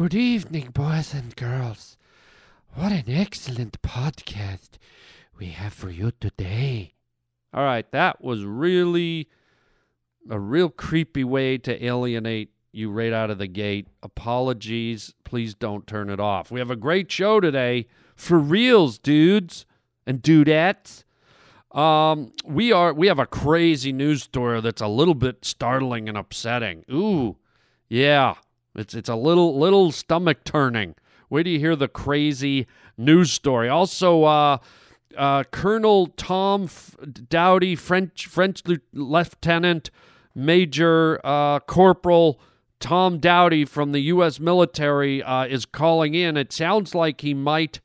Good evening, boys and girls. What an excellent podcast we have for you today. All right, that was really a real creepy way to alienate you right out of the gate. Apologies. Please don't turn it off. We have a great show today for reals, dudes and dudettes. Um, we are we have a crazy news story that's a little bit startling and upsetting. Ooh, yeah, it's it's a little little stomach turning. Wait do you hear the crazy news story? Also, uh, uh, Colonel Tom F- Dowdy, French French Lieutenant Major uh, Corporal Tom Dowdy from the U.S. military uh, is calling in. It sounds like he might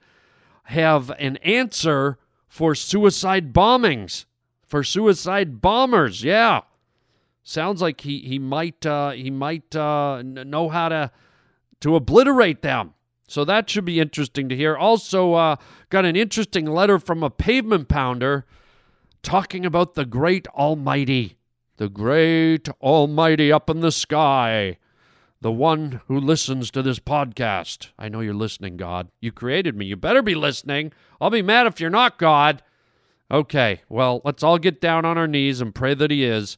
have an answer for suicide bombings, for suicide bombers. Yeah, sounds like he he might uh, he might uh, know how to to obliterate them. So that should be interesting to hear. Also, uh, got an interesting letter from a pavement pounder talking about the great Almighty, the great Almighty up in the sky the one who listens to this podcast. I know you're listening, God. You created me. You better be listening. I'll be mad if you're not, God. Okay, well, let's all get down on our knees and pray that He is.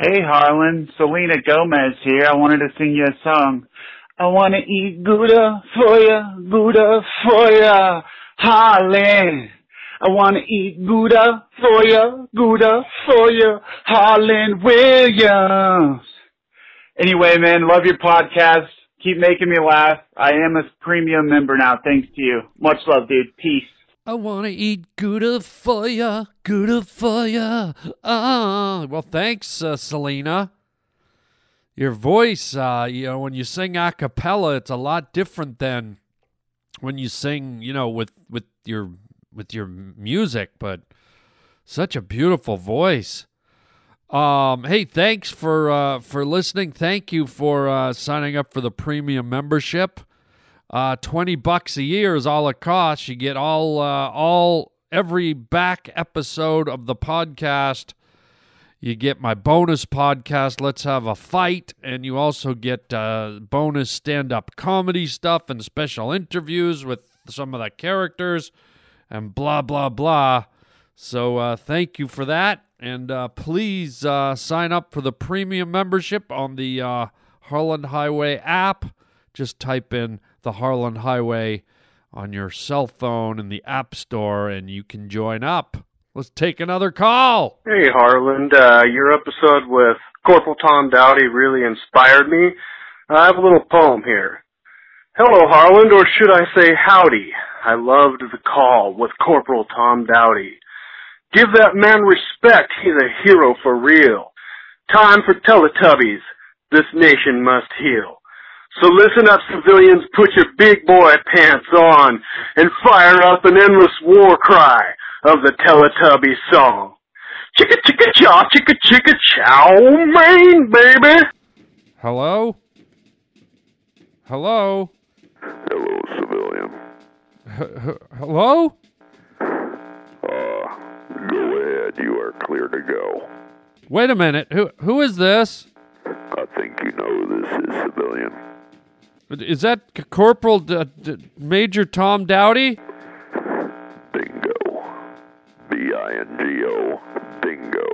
Hey Harland, Selena Gomez here. I wanted to sing you a song. I want to eat Gouda for ya, Gouda for ya, Harland. I want to eat Gouda for ya, Gouda for ya, Harland Williams. Anyway, man, love your podcast. Keep making me laugh. I am a premium member now, thanks to you. Much love, dude. Peace. I want to eat Gouda for ya, Gouda for ya. Ah, well, thanks, uh, Selena. Your voice, uh, you know, when you sing a cappella, it's a lot different than when you sing, you know, with with your with your music. But such a beautiful voice. Um, hey, thanks for uh, for listening. Thank you for uh, signing up for the premium membership. Uh, Twenty bucks a year is all it costs. You get all uh, all every back episode of the podcast. You get my bonus podcast, Let's Have a Fight, and you also get uh, bonus stand up comedy stuff and special interviews with some of the characters and blah, blah, blah. So uh, thank you for that. And uh, please uh, sign up for the premium membership on the uh, Harland Highway app. Just type in the Harland Highway on your cell phone in the App Store and you can join up. Let's take another call. Hey, Harland. Uh, your episode with Corporal Tom Dowdy really inspired me. I have a little poem here. Hello, Harland, or should I say howdy? I loved the call with Corporal Tom Dowdy. Give that man respect. He's a hero for real. Time for Teletubbies. This nation must heal. So listen up, civilians, put your big boy pants on and fire up an endless war cry of the Teletubby song. Chicka chicka chaw, chicka chicka chow mein, baby. Hello? Hello? Hello, civilian. H- h- hello? Uh, go ahead. You are clear to go. Wait a minute. Who who is this? I think you know this is civilian. Is that Corporal D- D- Major Tom Dowdy? Bingo. B-I-N-G-O. Bingo.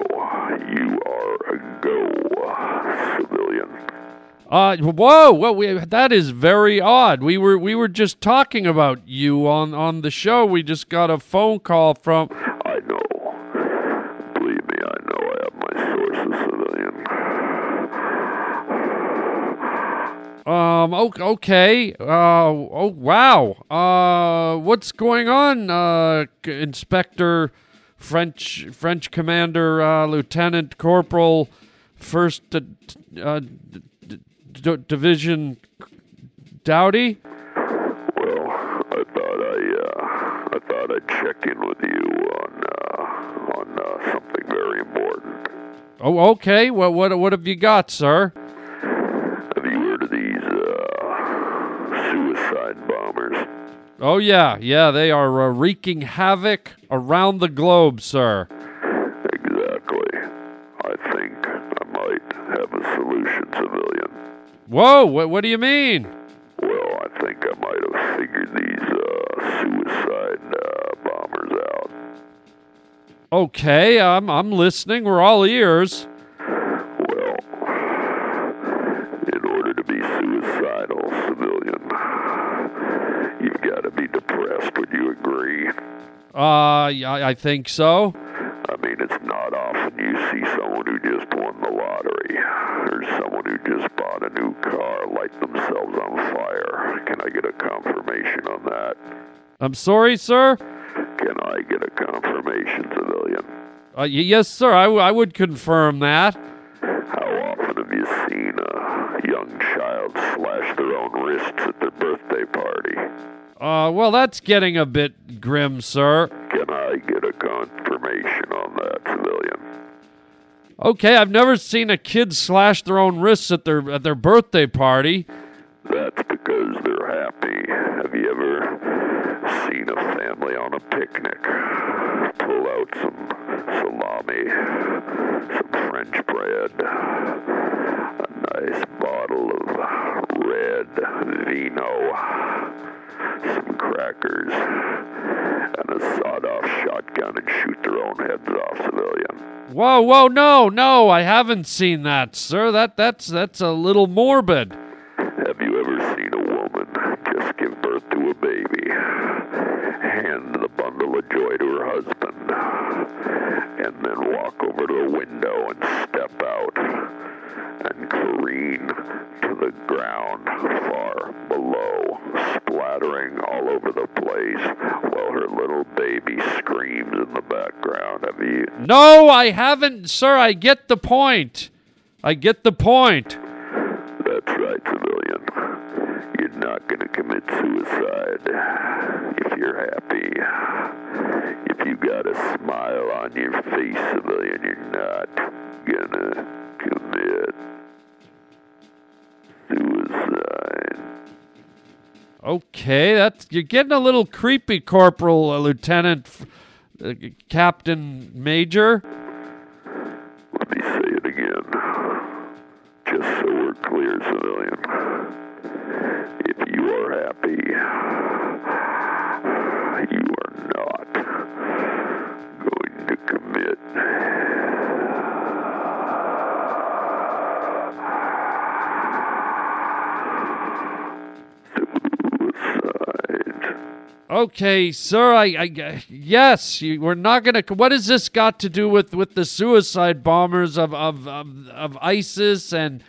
You are a go, civilian. Uh, whoa, whoa, we, that is very odd. We were we were just talking about you on on the show. We just got a phone call from. I know. Believe me, I know I have my sources, civilian. Um. Okay. Uh. Oh. Wow. Uh. What's going on, uh, Inspector, French French Commander, uh, Lieutenant Corporal, First uh, uh, d- d- Division, Dowdy? Well, I thought I, uh, I thought I'd check in with you on, uh, on uh, something very important. Oh. Okay. What what what have you got, sir? Oh yeah, yeah. They are uh, wreaking havoc around the globe, sir. Exactly. I think I might have a solution, civilian. Whoa. What what do you mean? Well, I think I might have figured these uh, suicide uh, bombers out. Okay. I'm I'm listening. We're all ears. I, I think so. I mean, it's not often you see someone who just won the lottery or someone who just bought a new car light themselves on fire. Can I get a confirmation on that? I'm sorry, sir. Can I get a confirmation, civilian? Uh, y- yes, sir. I, w- I would confirm that. How often have you seen a young child slash their own wrists at their birthday party? Uh, well, that's getting a bit grim, sir. Okay, I've never seen a kid slash their own wrists at their at their birthday party. That's because they're happy. Have you ever seen a family on a picnic pull out some salami, some French bread, a nice bottle of red vino, some crackers, a sawed-off shotgun and shoot their own heads off, civilian? Whoa, whoa, no, no, I haven't seen that, sir. That that's that's a little morbid. Have you ever seen a woman just give birth to a baby, hand the bundle of joy to her husband, and then walk over to a window and step out and careen to the ground No, I haven't, sir. I get the point. I get the point. That's right, civilian. You're not gonna commit suicide if you're happy. If you got a smile on your face, civilian, you're not gonna commit suicide. Okay, that's you're getting a little creepy, Corporal, uh, Lieutenant, f- uh, Captain, Major. Let me say it again. Just so we're clear, civilian. If you are happy, Okay, sir. I, I yes, you, we're not gonna. What has this got to do with with the suicide bombers of of of, of ISIS and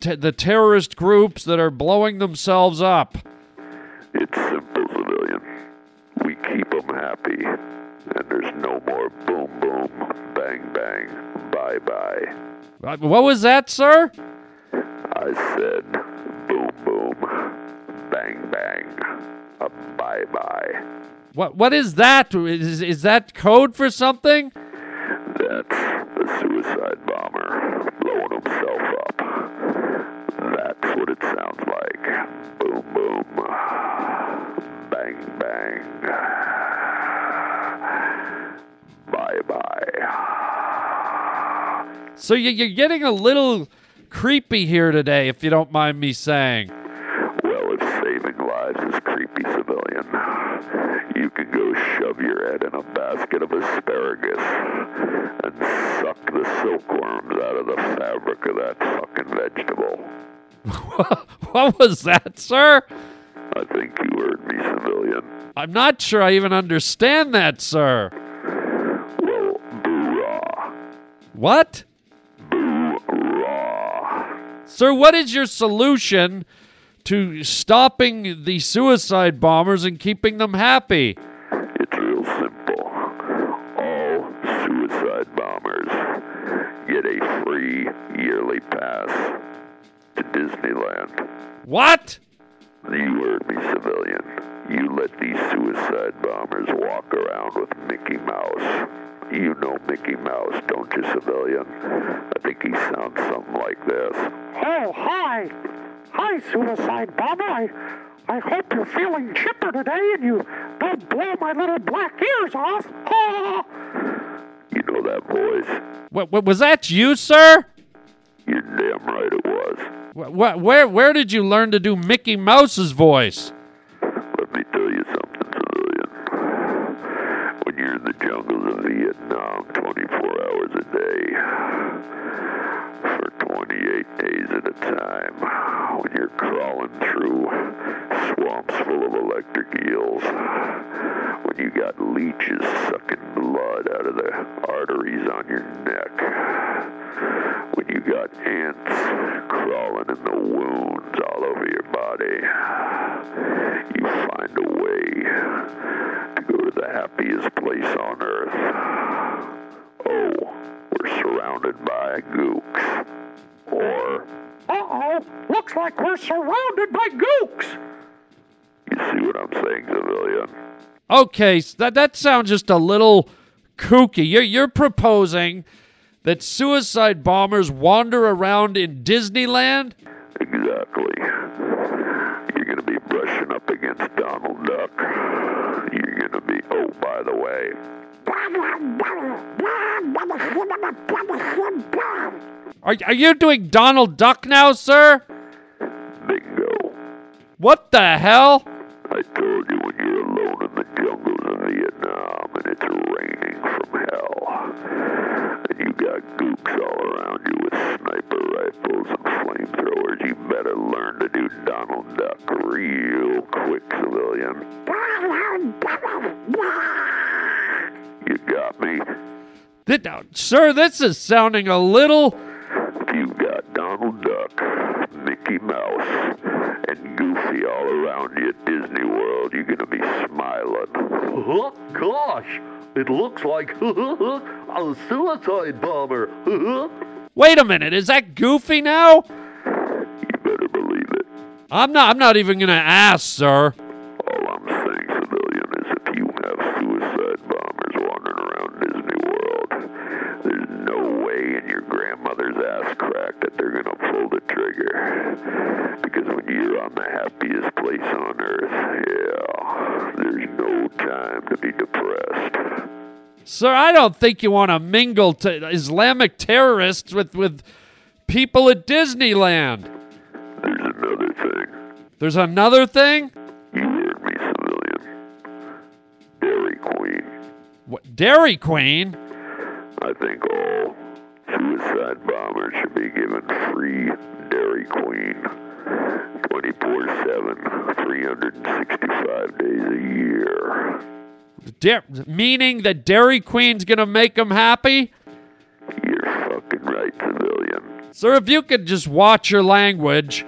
t- the terrorist groups that are blowing themselves up? It's simple, civilian. We keep them happy, and there's no more boom boom, bang bang, bye bye. Uh, What was that, sir? I said bye bye. What what is that? Is is that code for something? That's a suicide bomber blowing himself up. That's what it sounds like. Boom boom, bang bang, bye bye. So you're getting a little creepy here today, if you don't mind me saying. Well, if saving lives is creepy, civilian, you can go shove your head in a basket of asparagus and suck the silkworms out of the fabric of that fucking vegetable. what was that, sir? I think you heard me, civilian. I'm not sure I even understand that, sir. Well, boo-rah. What? Boo-rah. Sir, what is your solution to stopping the suicide bombers and keeping them happy? It's real simple. All suicide bombers get a free yearly pass to Disneyland. What? You heard me, civilian. You let these suicide bombers walk around with Mickey Mouse. You know Mickey Mouse, don't you, civilian? I think he sounds something like this. Oh, hi. Hi, Suicide Bomber. I, I hope you're feeling chipper today and you don't blow my little black ears off. Ah. You know that voice? What, what was that you, sir? You're damn right it was. Wh- where where did you learn to do Mickey Mouse's voice? Let me tell you something, civilian. When you're in the jungles of Vietnam 24 hours a day, for 28 days at a time, when you're crawling through swamps full of electric eels, when you got leeches sucking blood out of the arteries on your neck, when you got ants crawling in the wounds all over your body, you find a way to go to the happiest place on earth. Oh, we're surrounded by gooks. Or, Uh-oh. Looks like we're surrounded by gooks. you see what I'm saying, civilian? Okay, s- that that sounds just a little kooky. You're you're proposing that suicide bombers wander around in Disneyland? Exactly. You're gonna be brushing up against Donald Duck. Are are you doing Donald Duck now, sir? bingo. What the hell? I told you when you're alone in the jungles of Vietnam and it's raining from hell. And you got gooks all around you with sniper rifles and flamethrowers. You better learn to do Donald Duck real quick, civilian. You got me? Th- uh, sir, this is sounding a little. You got Donald Duck, Mickey Mouse, and Goofy all around you at Disney World. You're gonna be smiling. Oh, gosh, it looks like a suicide bomber. Wait a minute, is that Goofy now? You better believe it. I'm not. I'm not even gonna ask, sir. Trigger. Because when you're on the happiest place on earth, yeah, there's no time to be depressed. Sir, I don't think you want to mingle to Islamic terrorists with with people at Disneyland. There's another thing. There's another thing. You heard me, civilian. Dairy Queen. What, Dairy Queen. I think all suicide bombers should be given free Dairy Queen 24 7, 365 days a year. Da- meaning that Dairy Queen's gonna make them happy. You're fucking right, civilian. Sir, if you could just watch your language.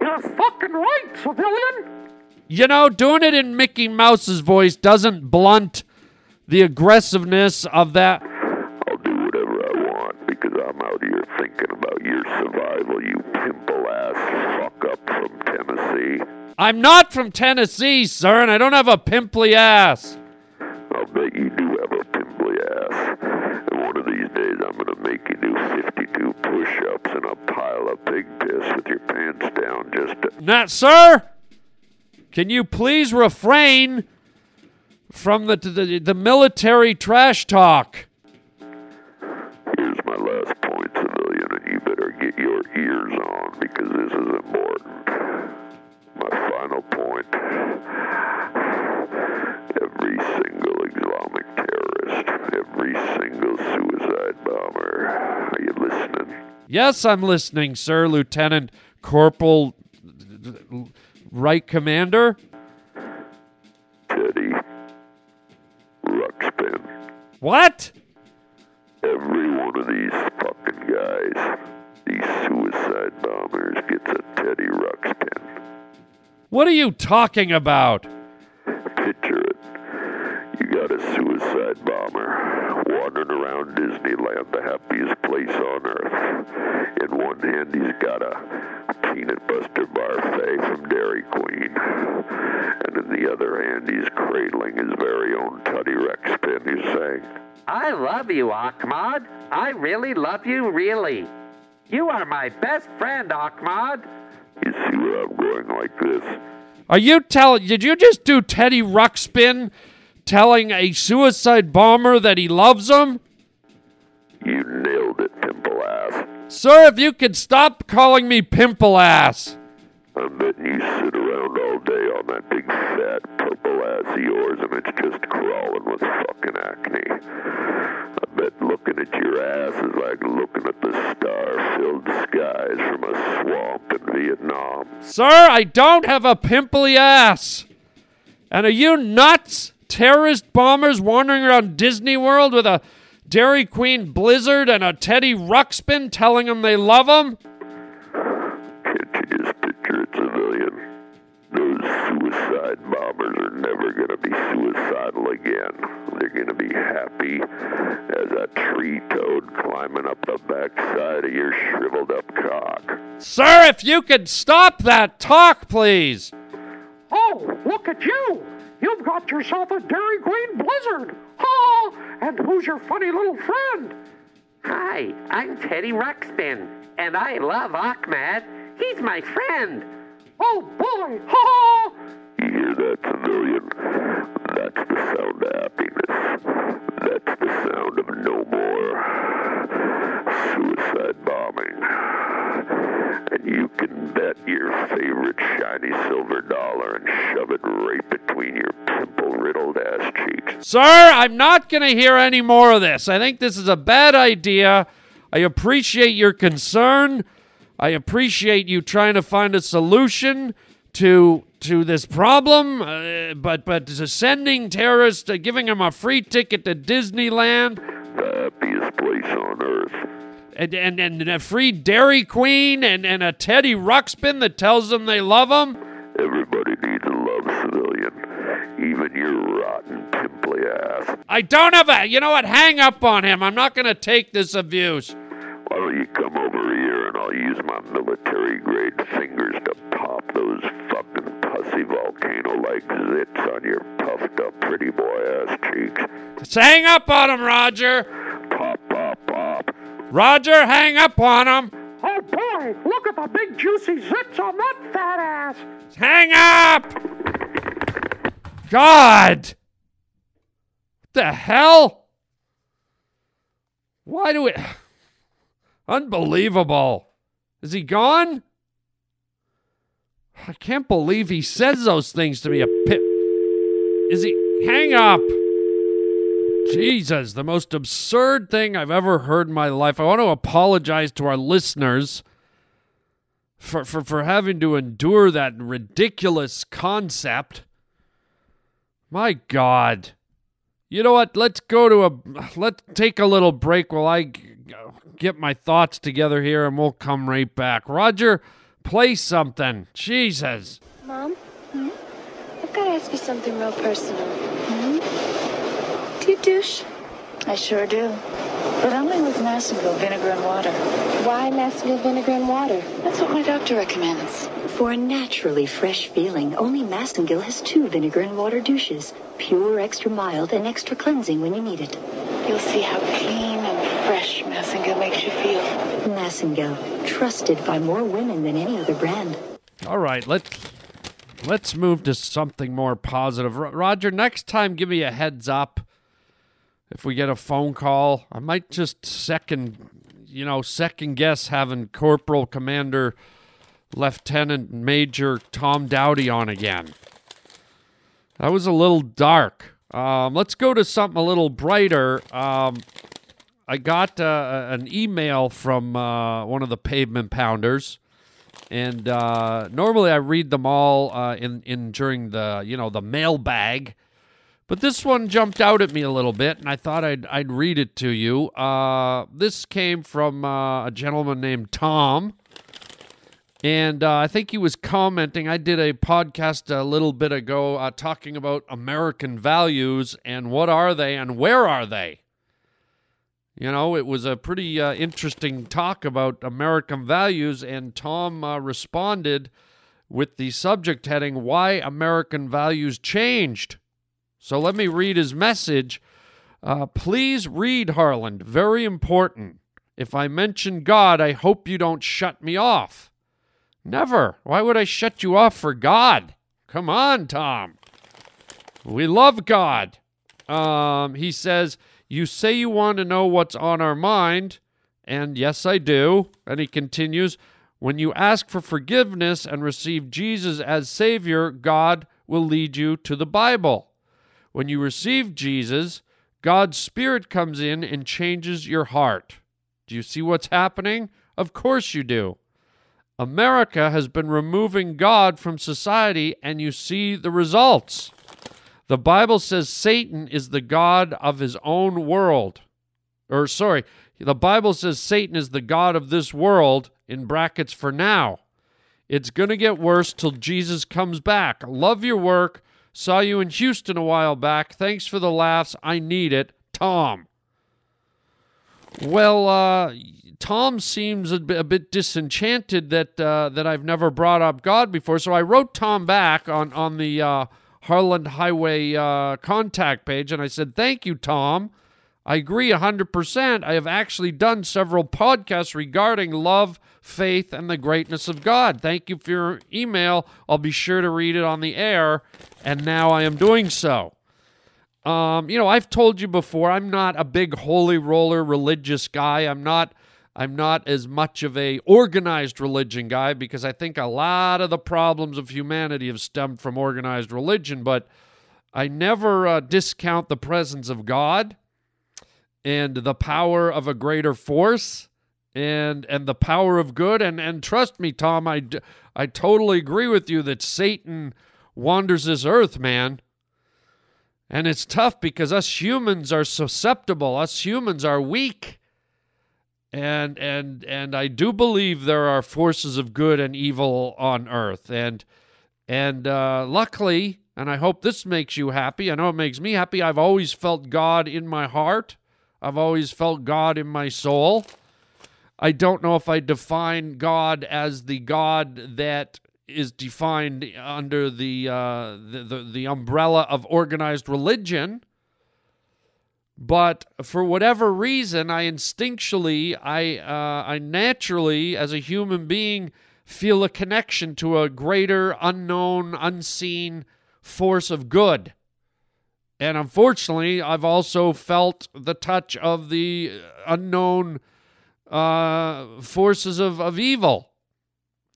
You're fucking right, civilian. You know, doing it in Mickey Mouse's voice doesn't blunt the aggressiveness of that. I'll do whatever I want because I'm out here thinking about your survival, you pimple ass fuck up from Tennessee. I'm not from Tennessee, sir, and I don't have a pimply ass. I'll bet you do have a pimply ass. And one of these days I'm gonna make you do 52 push-ups and a pile of pig piss with your pants down just to... Now, sir, can you please refrain from the, the, the military trash talk? Here's my last point, civilian, and you better get your ears on because this is important. My final point. Every single Islamic terrorist, every single suicide bomber. Are you listening? Yes, I'm listening, sir, Lieutenant Corporal Right Commander? Teddy Ruxpin. What? Every one of these fucking guys, these suicide bombers, gets a Teddy Ruxpin. What are you talking about? Picture it. You got a suicide bomber wandering around Disneyland, the happiest place on earth. In one hand, he's got a Peanut Buster Parfait from Dairy Queen. And in the other hand, he's cradling his very own Teddy Ruxpin. He's saying, I love you, Ahmad. I really love you, really. You are my best friend, Ahmad. You see where I'm going like this? Are you telling? Did you just do Teddy Ruxpin telling a suicide bomber that he loves him? You nailed it, pimple ass. Sir, if you could stop calling me pimple ass. I'm betting you sit around all day on that big fat purple ass of yours and it's just crawling with fucking acne. I bet looking at your ass is like looking at the star-filled skies from a swamp in Vietnam. Sir, I don't have a pimply ass. And are you nuts? Terrorist bombers wandering around Disney World with a Dairy Queen Blizzard and a Teddy Ruxpin telling them they love them? Can't you just picture it, civilian? Those suicide bombers are never gonna be suicidal again. They're gonna be happy as a tree toad climbing up the backside of your shriveled up cock. Sir, if you could stop that talk, please. Oh, look at you! You've got yourself a Dairy Queen Blizzard! Ha! And who's your funny little friend? Hi, I'm Teddy Ruxpin, and I love Ahmad. He's my friend. Oh boy! Ha ha! You hear that, civilian? That's the sound of happiness. That's the sound of no more suicide bombing. And you can bet your favorite shiny silver dollar and shove it right between your pimple riddled ass cheeks. Sir, I'm not going to hear any more of this. I think this is a bad idea. I appreciate your concern. I appreciate you trying to find a solution to to this problem, uh, but but sending terrorists, uh, giving them a free ticket to Disneyland, The happiest place on earth. and and, and a free Dairy Queen, and, and a Teddy Ruxpin that tells them they love them. Everybody needs a love civilian. Even your rotten pimply ass. I don't have a. You know what? Hang up on him. I'm not going to take this abuse. Why don't you come over here and I'll use my military grade fingers to pop those fucking pussy volcano like zits on your puffed up pretty boy ass cheeks. Just hang up on him, Roger. Pop, pop, pop. Roger, hang up on him. Oh boy! Look at the big juicy zits on that fat ass! Hang up! God! What the hell? Why do it. Unbelievable. Is he gone? I can't believe he says those things to me. A pit. Is he. Hang up. Jesus, the most absurd thing I've ever heard in my life. I want to apologize to our listeners for, for, for having to endure that ridiculous concept. My God. You know what? Let's go to a. Let's take a little break while I get my thoughts together here and we'll come right back. Roger, play something. Jesus. Mom, hmm? I've got to ask you something real personal. Hmm? Do you douche? I sure do. But only with Massengill vinegar and water. Why Massengill vinegar and water? That's what my doctor recommends. For a naturally fresh feeling, only Massengill has two vinegar and water douches. Pure, extra mild, and extra cleansing when you need it. You'll see how clean and fresh Massengill makes you feel. Massengill, trusted by more women than any other brand. All right, let's let's move to something more positive. Ro- Roger, next time give me a heads up if we get a phone call. I might just second, you know, second guess having Corporal Commander Lieutenant Major Tom Dowdy on again. That was a little dark. Um, let's go to something a little brighter. Um, I got uh, an email from uh, one of the pavement pounders. And uh, normally I read them all uh, in in during the you know the mailbag, but this one jumped out at me a little bit, and I thought I'd I'd read it to you. Uh, this came from uh, a gentleman named Tom, and I think he was commenting. I did a podcast a little bit ago talking about American values and what are they and where are they. You know, it was a pretty uh, interesting talk about American values, and Tom uh, responded with the subject heading Why American Values Changed. So let me read his message. Uh, please read, Harland. Very important. If I mention God, I hope you don't shut me off. Never. Why would I shut you off for God? Come on, Tom. We love God. Um, he says, You say you want to know what's on our mind, and yes, I do. And he continues, When you ask for forgiveness and receive Jesus as Savior, God will lead you to the Bible. When you receive Jesus, God's Spirit comes in and changes your heart. Do you see what's happening? Of course you do. America has been removing God from society, and you see the results. The Bible says Satan is the God of his own world. Or, sorry, the Bible says Satan is the God of this world, in brackets for now. It's going to get worse till Jesus comes back. Love your work. Saw you in Houston a while back. Thanks for the laughs. I need it. Tom. Well, uh, Tom seems a bit, bit disenchanted that uh, that I've never brought up God before. So I wrote Tom back on on the uh, Harland Highway uh, contact page, and I said, "Thank you, Tom. I agree hundred percent. I have actually done several podcasts regarding love, faith, and the greatness of God. Thank you for your email. I'll be sure to read it on the air, and now I am doing so." Um, you know, I've told you before, I'm not a big holy roller religious guy. I'm not I'm not as much of a organized religion guy because I think a lot of the problems of humanity have stemmed from organized religion, but I never uh, discount the presence of God and the power of a greater force and and the power of good and and trust me Tom I I totally agree with you that Satan wanders this earth man and it's tough because us humans are susceptible. Us humans are weak. And and and I do believe there are forces of good and evil on earth. And and uh, luckily, and I hope this makes you happy. I know it makes me happy. I've always felt God in my heart. I've always felt God in my soul. I don't know if I define God as the God that is defined under the, uh, the, the the umbrella of organized religion. But for whatever reason, I instinctually, I uh, I naturally, as a human being, feel a connection to a greater, unknown, unseen force of good. And unfortunately, I've also felt the touch of the unknown uh, forces of, of evil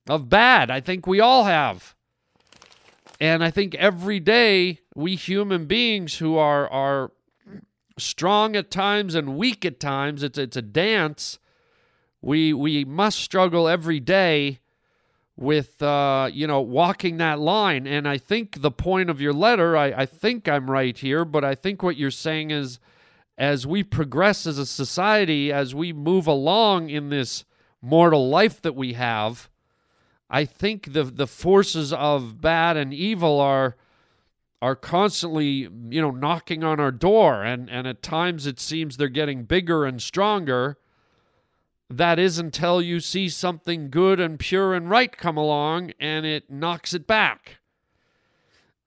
of bad. I think we all have. And I think every day we human beings who are are strong at times and weak at times, it's it's a dance. We we must struggle every day with uh, you know walking that line. And I think the point of your letter, I, I think I'm right here, but I think what you're saying is as we progress as a society, as we move along in this mortal life that we have, I think the the forces of bad and evil are are constantly, you know, knocking on our door and and at times it seems they're getting bigger and stronger. That is until you see something good and pure and right come along and it knocks it back.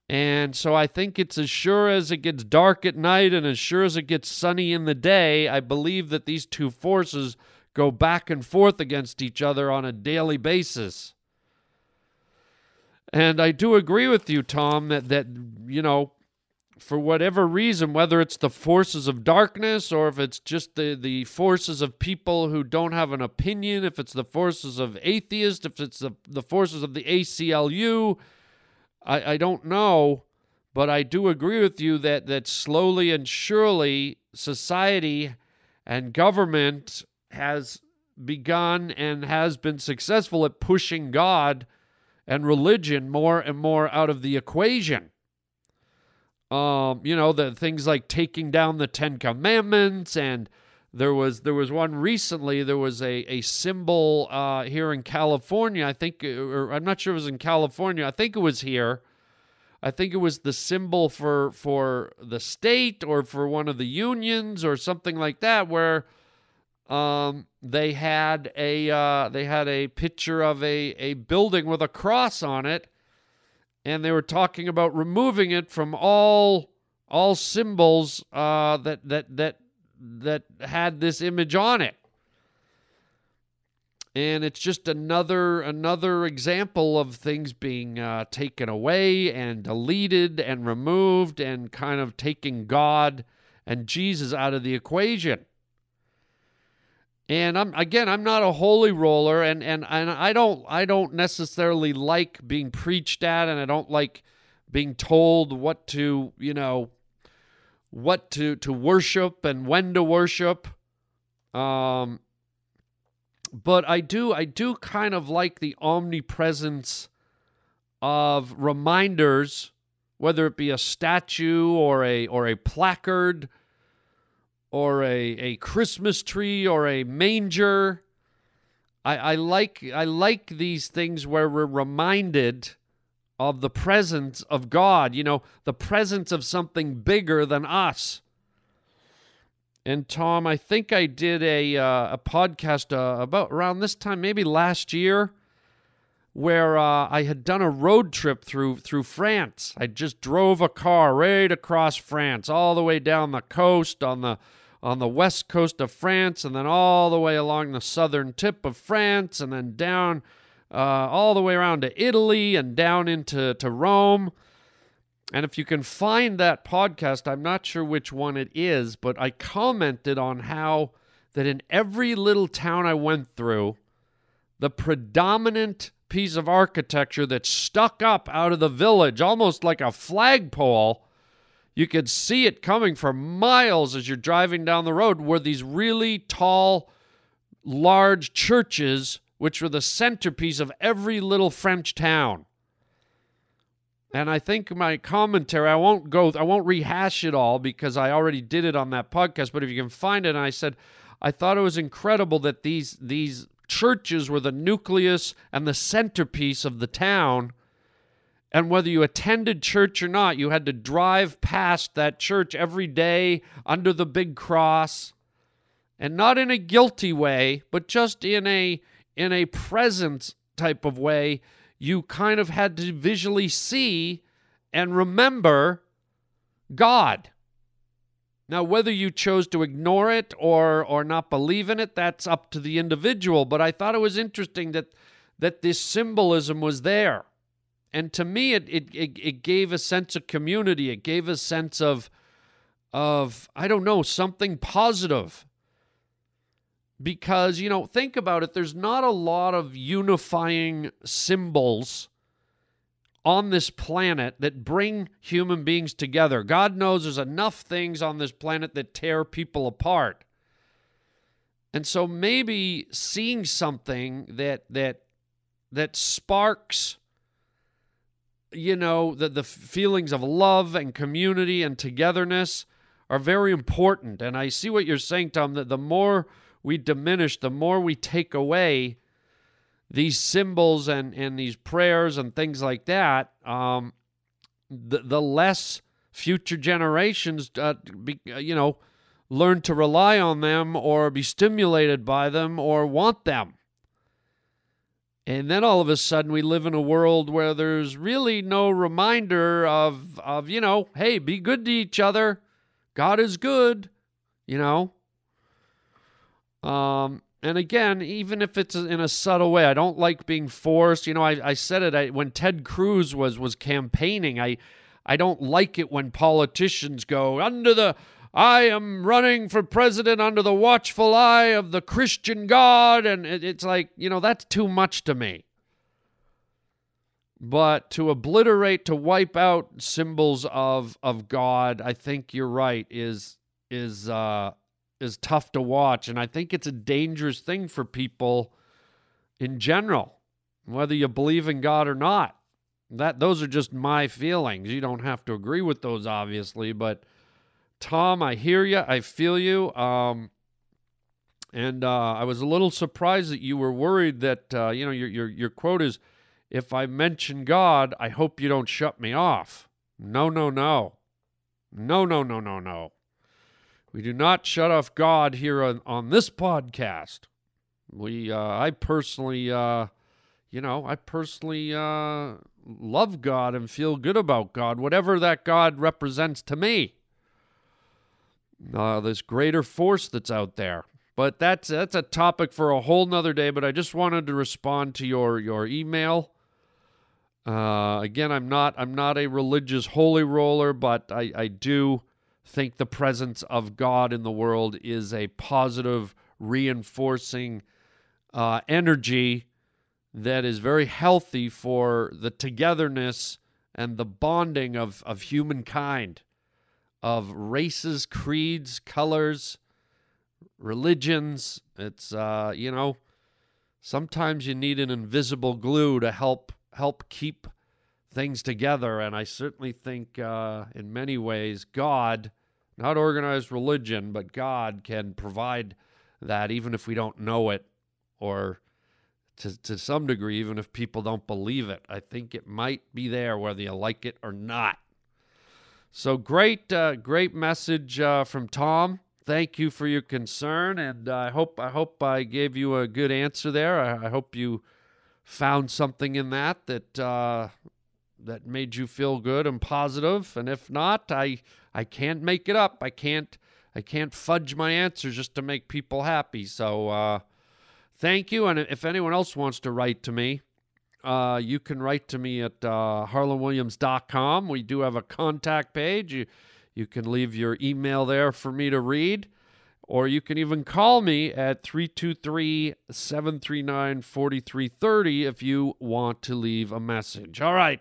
And so I think it's as sure as it gets dark at night and as sure as it gets sunny in the day, I believe that these two forces go back and forth against each other on a daily basis. And I do agree with you, Tom, that, that you know, for whatever reason, whether it's the forces of darkness or if it's just the, the forces of people who don't have an opinion, if it's the forces of atheists, if it's the, the forces of the ACLU, I, I don't know. But I do agree with you that, that slowly and surely society and government has begun and has been successful at pushing God and religion more and more out of the equation. Um, you know, the things like taking down the Ten Commandments and there was there was one recently. There was a a symbol uh, here in California. I think, or I'm not sure it was in California. I think it was here. I think it was the symbol for for the state or for one of the unions or something like that, where um, they had a uh, they had a picture of a a building with a cross on it, and they were talking about removing it from all all symbols uh, that that that that had this image on it. And it's just another another example of things being uh, taken away and deleted and removed and kind of taking God and Jesus out of the equation. And I'm again, I'm not a holy roller, and and and I don't I don't necessarily like being preached at, and I don't like being told what to you know what to to worship and when to worship. Um, but I do I do kind of like the omnipresence of reminders, whether it be a statue or a or a placard or a, a Christmas tree or a manger. I, I like I like these things where we're reminded of the presence of God, you know, the presence of something bigger than us. And Tom, I think I did a uh, a podcast uh, about around this time, maybe last year, where uh, I had done a road trip through through France. I just drove a car right across France, all the way down the coast on the on the west coast of France, and then all the way along the southern tip of France, and then down uh, all the way around to Italy and down into to Rome. And if you can find that podcast, I'm not sure which one it is, but I commented on how that in every little town I went through, the predominant piece of architecture that stuck up out of the village, almost like a flagpole, you could see it coming for miles as you're driving down the road, were these really tall, large churches, which were the centerpiece of every little French town. And I think my commentary, I won't go, I won't rehash it all because I already did it on that podcast. But if you can find it, I said, I thought it was incredible that these these churches were the nucleus and the centerpiece of the town. And whether you attended church or not, you had to drive past that church every day under the big cross. And not in a guilty way, but just in a in a presence type of way you kind of had to visually see and remember God. Now, whether you chose to ignore it or or not believe in it, that's up to the individual. But I thought it was interesting that that this symbolism was there, and to me, it it it, it gave a sense of community. It gave a sense of of I don't know something positive. Because you know think about it there's not a lot of unifying symbols on this planet that bring human beings together. God knows there's enough things on this planet that tear people apart. And so maybe seeing something that that that sparks you know the the feelings of love and community and togetherness are very important and i see what you're saying tom that the more we diminish, the more we take away these symbols and, and these prayers and things like that, um, the, the less future generations, uh, be, uh, you know, learn to rely on them or be stimulated by them or want them. And then all of a sudden we live in a world where there's really no reminder of, of you know, hey, be good to each other. God is good, you know. Um, and again, even if it's in a subtle way, I don't like being forced. You know, I, I said it I, when Ted Cruz was was campaigning. I I don't like it when politicians go under the I am running for president under the watchful eye of the Christian God, and it's like you know that's too much to me. But to obliterate, to wipe out symbols of of God, I think you're right. Is is uh, is tough to watch, and I think it's a dangerous thing for people in general, whether you believe in God or not. That those are just my feelings. You don't have to agree with those, obviously, but Tom, I hear you, I feel you. Um, and uh, I was a little surprised that you were worried that uh, you know your your your quote is, "If I mention God, I hope you don't shut me off." No, no, no, no, no, no, no, no. We do not shut off God here on, on this podcast. We, uh, I personally, uh, you know, I personally uh, love God and feel good about God, whatever that God represents to me. Uh, this greater force that's out there. But that's that's a topic for a whole nother day. But I just wanted to respond to your your email. Uh, again, I'm not I'm not a religious holy roller, but I, I do think the presence of God in the world is a positive, reinforcing uh, energy that is very healthy for the togetherness and the bonding of, of humankind, of races, creeds, colors, religions. It's, uh, you know, sometimes you need an invisible glue to help help keep things together. And I certainly think, uh, in many ways, God, not organized religion, but God can provide that even if we don't know it or to, to some degree, even if people don't believe it. I think it might be there whether you like it or not. So great, uh, great message uh, from Tom. Thank you for your concern, and I hope I hope I gave you a good answer there. I, I hope you found something in that that uh, that made you feel good and positive. And if not, I I can't make it up. I can't I can't fudge my answers just to make people happy. So uh, thank you. And if anyone else wants to write to me, uh, you can write to me at uh, harlanwilliams.com. We do have a contact page. You you can leave your email there for me to read. Or you can even call me at 323 739 4330 if you want to leave a message. All right,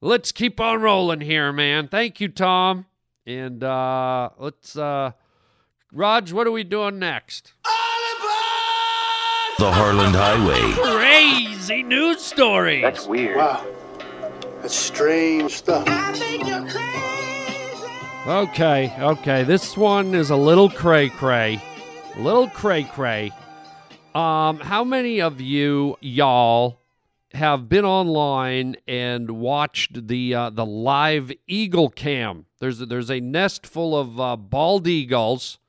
let's keep on rolling here, man. Thank you, Tom. And uh, let's, uh, Raj, what are we doing next? The Harland Highway. Crazy news stories. That's weird. Wow. That's strange stuff. Okay, okay. This one is a little cray cray. Little cray cray. Um, how many of you, y'all, have been online and watched the uh, the live eagle cam? There's a, there's a nest full of uh, bald eagles,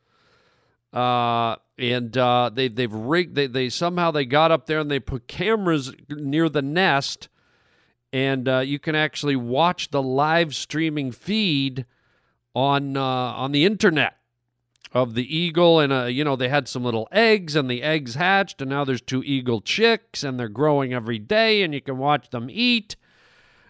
uh, and uh, they they've rigged they, they somehow they got up there and they put cameras near the nest, and uh, you can actually watch the live streaming feed on uh, on the internet of the eagle. And uh, you know they had some little eggs and the eggs hatched. And now there's two eagle chicks and they're growing every day and you can watch them eat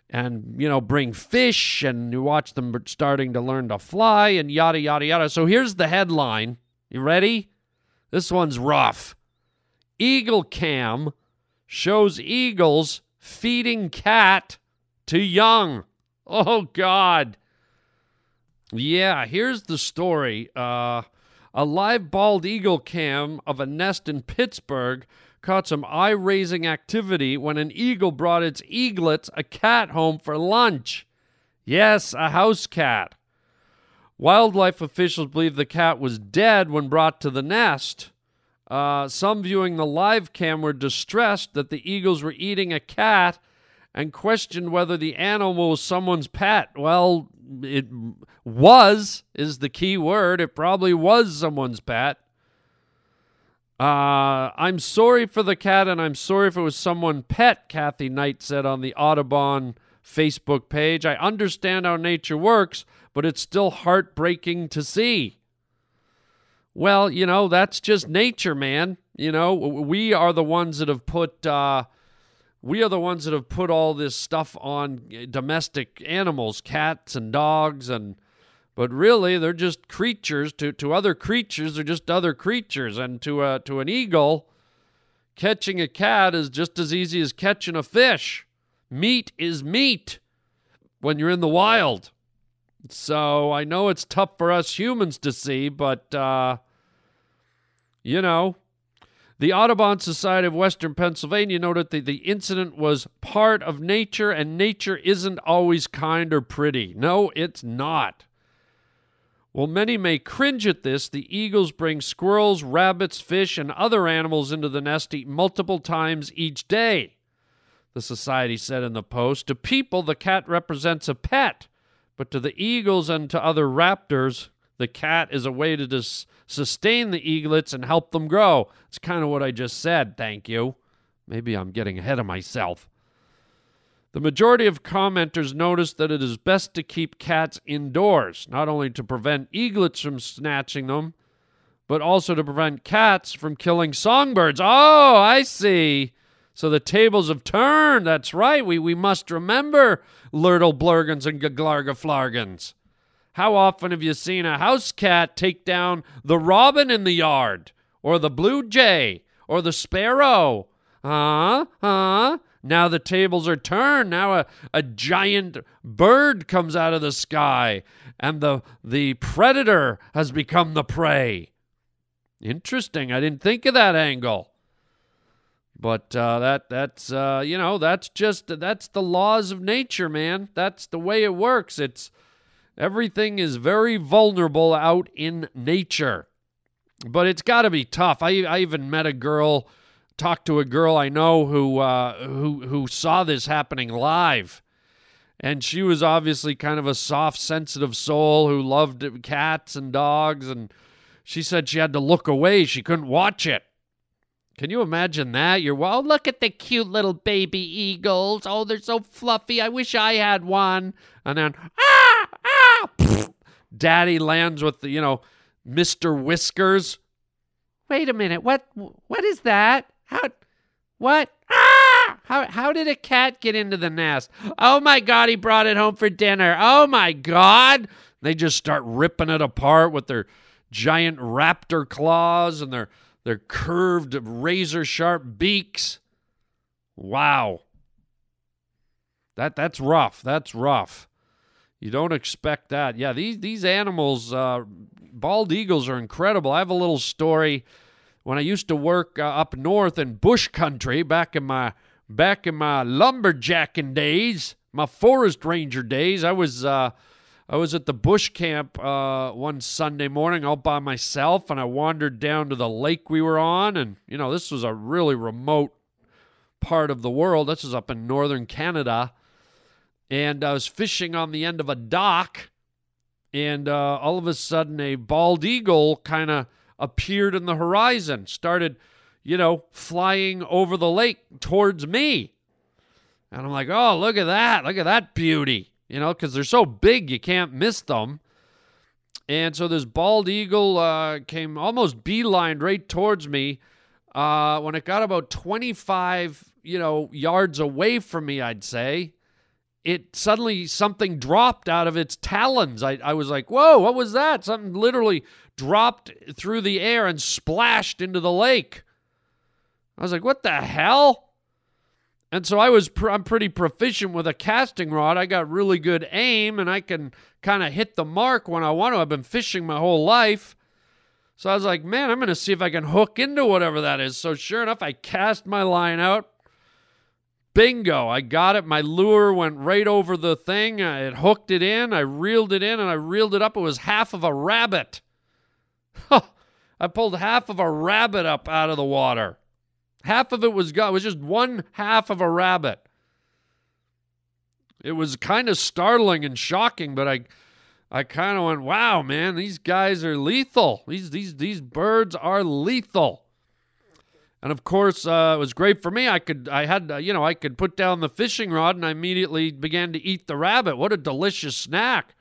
and you know bring fish and you watch them starting to learn to fly and yada yada yada. So here's the headline. You ready this one's rough eagle cam shows eagles feeding cat to young oh god yeah, here's the story. Uh, a live bald eagle cam of a nest in Pittsburgh caught some eye raising activity when an eagle brought its eaglets a cat home for lunch. Yes, a house cat. Wildlife officials believe the cat was dead when brought to the nest. Uh, some viewing the live cam were distressed that the eagles were eating a cat and questioned whether the animal was someone's pet. Well, it was is the key word. It probably was someone's pet. Uh, I'm sorry for the cat, and I'm sorry if it was someone pet, Kathy Knight said on the Audubon Facebook page. I understand how nature works, but it's still heartbreaking to see. Well, you know, that's just nature, man. You know, we are the ones that have put uh, we are the ones that have put all this stuff on domestic animals, cats and dogs and but really they're just creatures to, to other creatures they're just other creatures and to a, to an eagle catching a cat is just as easy as catching a fish meat is meat when you're in the wild so i know it's tough for us humans to see but uh, you know. The Audubon Society of Western Pennsylvania noted that the incident was part of nature, and nature isn't always kind or pretty. No, it's not. While many may cringe at this, the eagles bring squirrels, rabbits, fish, and other animals into the nest eat multiple times each day. The society said in the post, to people, the cat represents a pet, but to the eagles and to other raptors, the cat is a way to dis- sustain the eaglets and help them grow. It's kind of what I just said, thank you. Maybe I'm getting ahead of myself. The majority of commenters noticed that it is best to keep cats indoors, not only to prevent eaglets from snatching them, but also to prevent cats from killing songbirds. Oh, I see. So the tables have turned. That's right. We, we must remember Lurtle Blurgans and Gaglarga Flargans. How often have you seen a house cat take down the robin in the yard, or the blue jay, or the sparrow? Huh? Huh? Now the tables are turned. Now a, a giant bird comes out of the sky, and the, the predator has become the prey. Interesting. I didn't think of that angle. But uh, that that's uh, you know that's just that's the laws of nature, man. That's the way it works. It's everything is very vulnerable out in nature, but it's got to be tough. I I even met a girl, talked to a girl I know who uh, who who saw this happening live, and she was obviously kind of a soft, sensitive soul who loved cats and dogs, and she said she had to look away. She couldn't watch it. Can you imagine that? You're, well, look at the cute little baby eagles. Oh, they're so fluffy. I wish I had one. And then, ah, ah, pfft, daddy lands with the, you know, Mr. Whiskers. Wait a minute. What, what is that? How, what? Ah! How, how did a cat get into the nest? Oh my God, he brought it home for dinner. Oh my God. They just start ripping it apart with their giant raptor claws and their their curved, razor sharp beaks. Wow. That that's rough. That's rough. You don't expect that. Yeah, these these animals, uh, bald eagles, are incredible. I have a little story. When I used to work uh, up north in bush country, back in my back in my lumberjacking days, my forest ranger days, I was uh, I was at the bush camp uh, one Sunday morning all by myself, and I wandered down to the lake we were on. And, you know, this was a really remote part of the world. This is up in northern Canada. And I was fishing on the end of a dock, and uh, all of a sudden, a bald eagle kind of appeared in the horizon, started, you know, flying over the lake towards me. And I'm like, oh, look at that. Look at that beauty you know, because they're so big you can't miss them. And so this bald eagle uh, came almost beeline right towards me. Uh, when it got about 25, you know, yards away from me, I'd say, it suddenly something dropped out of its talons. I, I was like, whoa, what was that? Something literally dropped through the air and splashed into the lake. I was like, what the hell? And so I was pr- I'm pretty proficient with a casting rod. I got really good aim and I can kind of hit the mark when I want to. I've been fishing my whole life. So I was like, man, I'm going to see if I can hook into whatever that is. So sure enough, I cast my line out. Bingo, I got it. My lure went right over the thing. It hooked it in. I reeled it in and I reeled it up. It was half of a rabbit. I pulled half of a rabbit up out of the water. Half of it was gone. It was just one half of a rabbit. It was kind of startling and shocking, but I I kind of went, "Wow, man, these guys are lethal. These these these birds are lethal." And of course, uh, it was great for me. I could I had uh, you know I could put down the fishing rod and I immediately began to eat the rabbit. What a delicious snack!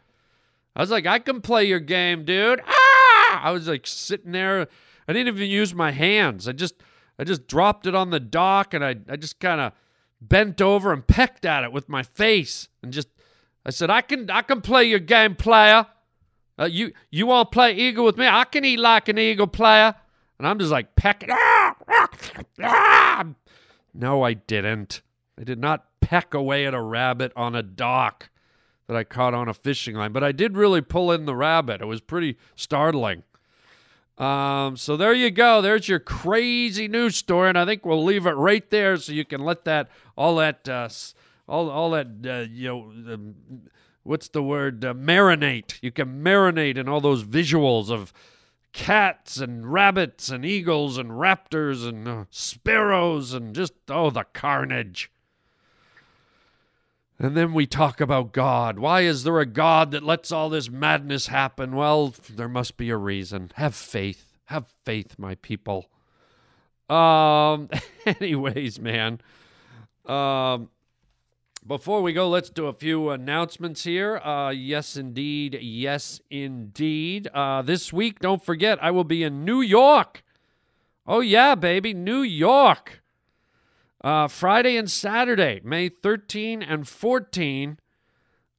I was like, I can play your game, dude. Ah! I was like sitting there. I didn't even use my hands. I just I just dropped it on the dock and I, I just kind of bent over and pecked at it with my face and just I said, I can I can play your game, player. Uh, you you want to play eagle with me? I can eat like an eagle, player. And I'm just like pecking. No, I didn't. I did not peck away at a rabbit on a dock that I caught on a fishing line, but I did really pull in the rabbit. It was pretty startling. Um, so there you go. There's your crazy news story, and I think we'll leave it right there so you can let that all that uh, all all that uh, you know. Um, What's the word? Uh, marinate. You can marinate in all those visuals of cats and rabbits and eagles and raptors and uh, sparrows and just oh the carnage. And then we talk about God. Why is there a God that lets all this madness happen? Well, there must be a reason. Have faith. Have faith, my people. Um anyways, man. Um before we go, let's do a few announcements here. Uh, yes, indeed. Yes, indeed. Uh, this week, don't forget, I will be in New York. Oh, yeah, baby, New York. Uh, Friday and Saturday, May 13 and 14.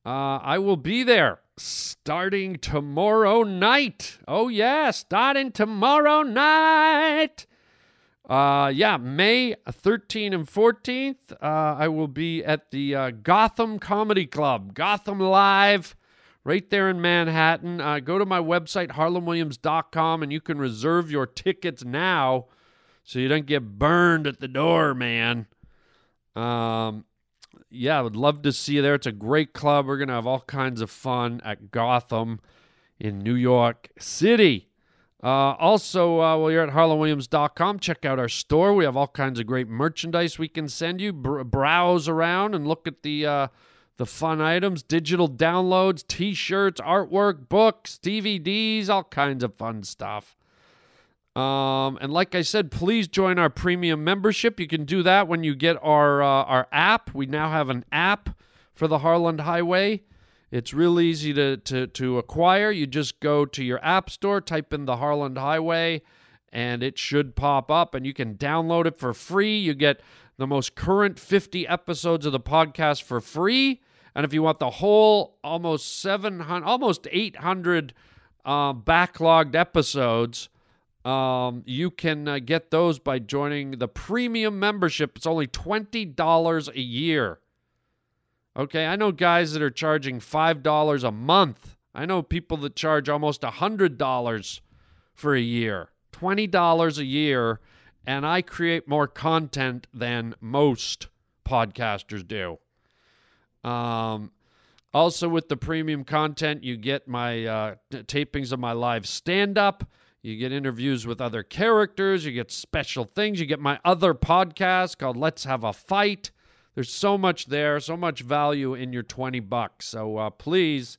Uh, I will be there starting tomorrow night. Oh, yeah, starting tomorrow night. Uh, yeah, May 13 and 14th, uh, I will be at the uh, Gotham Comedy Club, Gotham Live, right there in Manhattan. Uh, go to my website, harlanwilliams.com, and you can reserve your tickets now so you don't get burned at the door, man. Um, yeah, I would love to see you there. It's a great club. We're going to have all kinds of fun at Gotham in New York City. Uh, also, uh, while you're at harlanwilliams.com, check out our store. We have all kinds of great merchandise we can send you. Br- browse around and look at the uh, the fun items, digital downloads, T-shirts, artwork, books, DVDs, all kinds of fun stuff. Um, and like I said, please join our premium membership. You can do that when you get our uh, our app. We now have an app for the Harland Highway. It's real easy to, to, to acquire. You just go to your app store, type in the Harland Highway, and it should pop up, and you can download it for free. You get the most current 50 episodes of the podcast for free. And if you want the whole almost 700, almost 800 uh, backlogged episodes, um, you can uh, get those by joining the premium membership. It's only $20 a year. Okay, I know guys that are charging $5 a month. I know people that charge almost $100 for a year, $20 a year, and I create more content than most podcasters do. Um, also, with the premium content, you get my uh, t- tapings of my live stand up. You get interviews with other characters. You get special things. You get my other podcast called Let's Have a Fight. There's so much there, so much value in your 20 bucks. So uh, please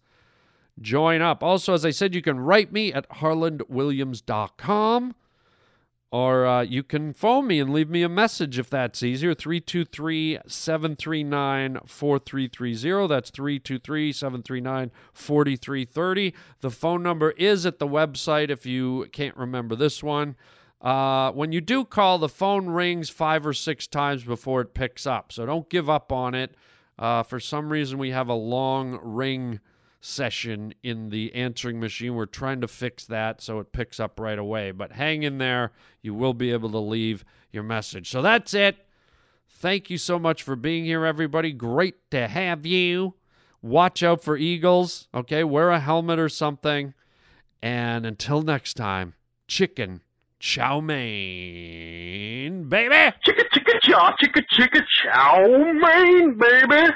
join up. Also, as I said, you can write me at harlandwilliams.com or uh, you can phone me and leave me a message if that's easier. 323 739 4330. That's 323 739 4330. The phone number is at the website if you can't remember this one. Uh, when you do call, the phone rings five or six times before it picks up. So don't give up on it. Uh, for some reason, we have a long ring session in the answering machine. We're trying to fix that so it picks up right away. But hang in there. You will be able to leave your message. So that's it. Thank you so much for being here, everybody. Great to have you. Watch out for eagles. Okay, wear a helmet or something. And until next time, chicken chow mein, baby. Chicka chicka chow, chicka chicka chow mein, baby.